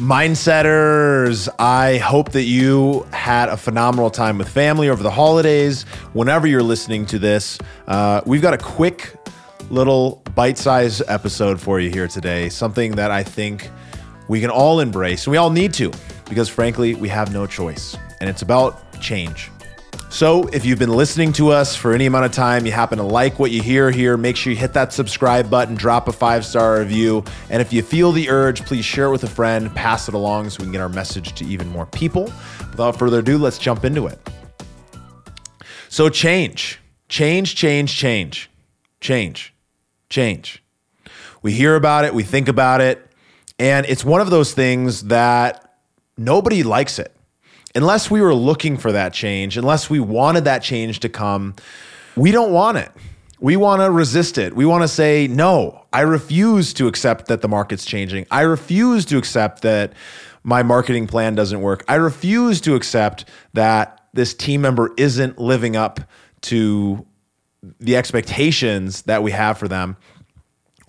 Mindsetters, I hope that you had a phenomenal time with family over the holidays. Whenever you're listening to this, uh, we've got a quick little bite sized episode for you here today. Something that I think we can all embrace, and we all need to, because frankly, we have no choice. And it's about change. So, if you've been listening to us for any amount of time, you happen to like what you hear here, make sure you hit that subscribe button, drop a five star review. And if you feel the urge, please share it with a friend, pass it along so we can get our message to even more people. Without further ado, let's jump into it. So, change, change, change, change, change, change. We hear about it, we think about it, and it's one of those things that nobody likes it unless we were looking for that change, unless we wanted that change to come, we don't want it. We want to resist it. We want to say, no, I refuse to accept that the market's changing. I refuse to accept that my marketing plan doesn't work. I refuse to accept that this team member isn't living up to the expectations that we have for them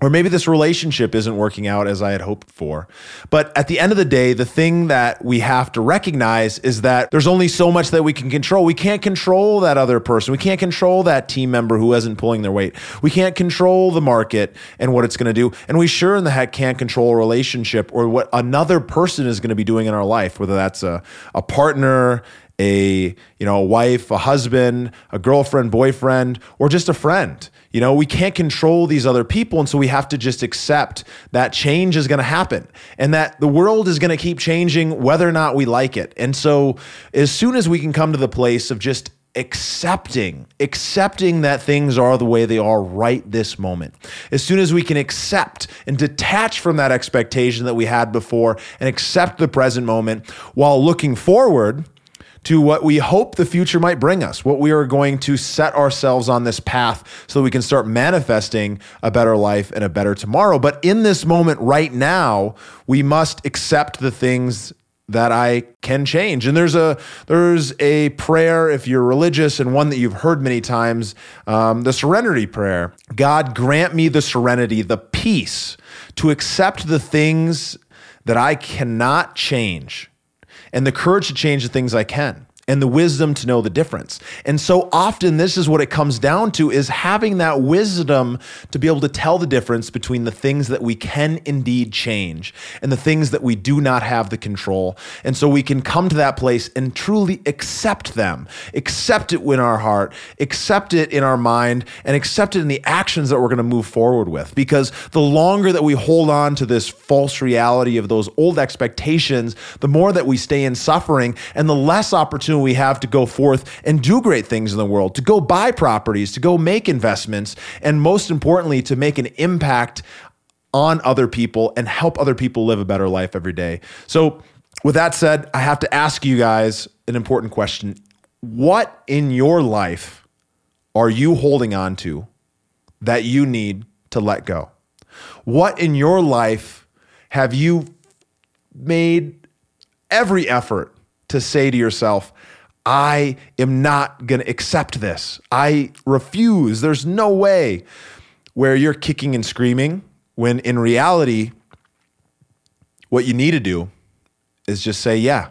or maybe this relationship isn't working out as I had hoped for. But at the end of the day, the thing that we have to recognize is that there's only so much that we can control. We can't control that other person. We can't control that team member who isn't pulling their weight. We can't control the market and what it's going to do. And we sure in the heck can't control a relationship or what another person is going to be doing in our life, whether that's a, a partner, a you know a wife a husband a girlfriend boyfriend or just a friend you know, we can't control these other people. And so we have to just accept that change is going to happen and that the world is going to keep changing whether or not we like it. And so as soon as we can come to the place of just accepting accepting that things are the way they are right this moment as soon as we can accept and detach from that expectation that we had before and accept the present moment while looking forward to what we hope the future might bring us, what we are going to set ourselves on this path so that we can start manifesting a better life and a better tomorrow. But in this moment right now, we must accept the things that I can change. And there's a there's a prayer if you're religious and one that you've heard many times, um, the serenity prayer. God grant me the serenity, the peace to accept the things that I cannot change and the courage to change the things I can and the wisdom to know the difference. And so often this is what it comes down to is having that wisdom to be able to tell the difference between the things that we can indeed change and the things that we do not have the control. And so we can come to that place and truly accept them, accept it in our heart, accept it in our mind, and accept it in the actions that we're going to move forward with. Because the longer that we hold on to this false reality of those old expectations, the more that we stay in suffering and the less opportunity we have to go forth and do great things in the world, to go buy properties, to go make investments, and most importantly, to make an impact on other people and help other people live a better life every day. So, with that said, I have to ask you guys an important question. What in your life are you holding on to that you need to let go? What in your life have you made every effort to say to yourself, I am not going to accept this. I refuse. There's no way where you're kicking and screaming when in reality, what you need to do is just say, yeah,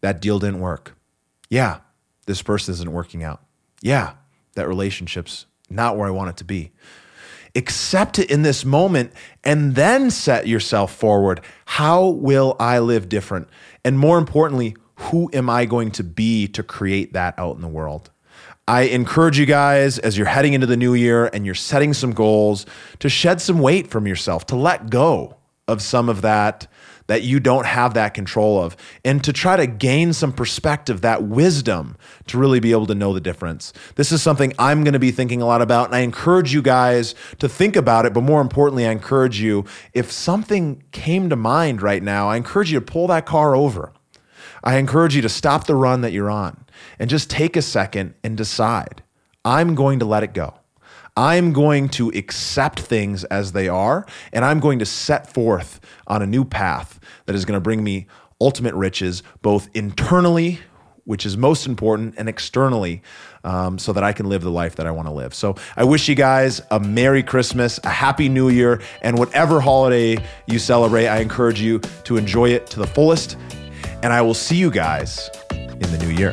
that deal didn't work. Yeah, this person isn't working out. Yeah, that relationship's not where I want it to be. Accept it in this moment and then set yourself forward. How will I live different? And more importantly, who am I going to be to create that out in the world? I encourage you guys as you're heading into the new year and you're setting some goals to shed some weight from yourself, to let go of some of that that you don't have that control of, and to try to gain some perspective, that wisdom to really be able to know the difference. This is something I'm going to be thinking a lot about, and I encourage you guys to think about it. But more importantly, I encourage you if something came to mind right now, I encourage you to pull that car over I encourage you to stop the run that you're on and just take a second and decide I'm going to let it go. I'm going to accept things as they are, and I'm going to set forth on a new path that is going to bring me ultimate riches, both internally, which is most important, and externally, um, so that I can live the life that I want to live. So I wish you guys a Merry Christmas, a Happy New Year, and whatever holiday you celebrate, I encourage you to enjoy it to the fullest. And I will see you guys in the new year.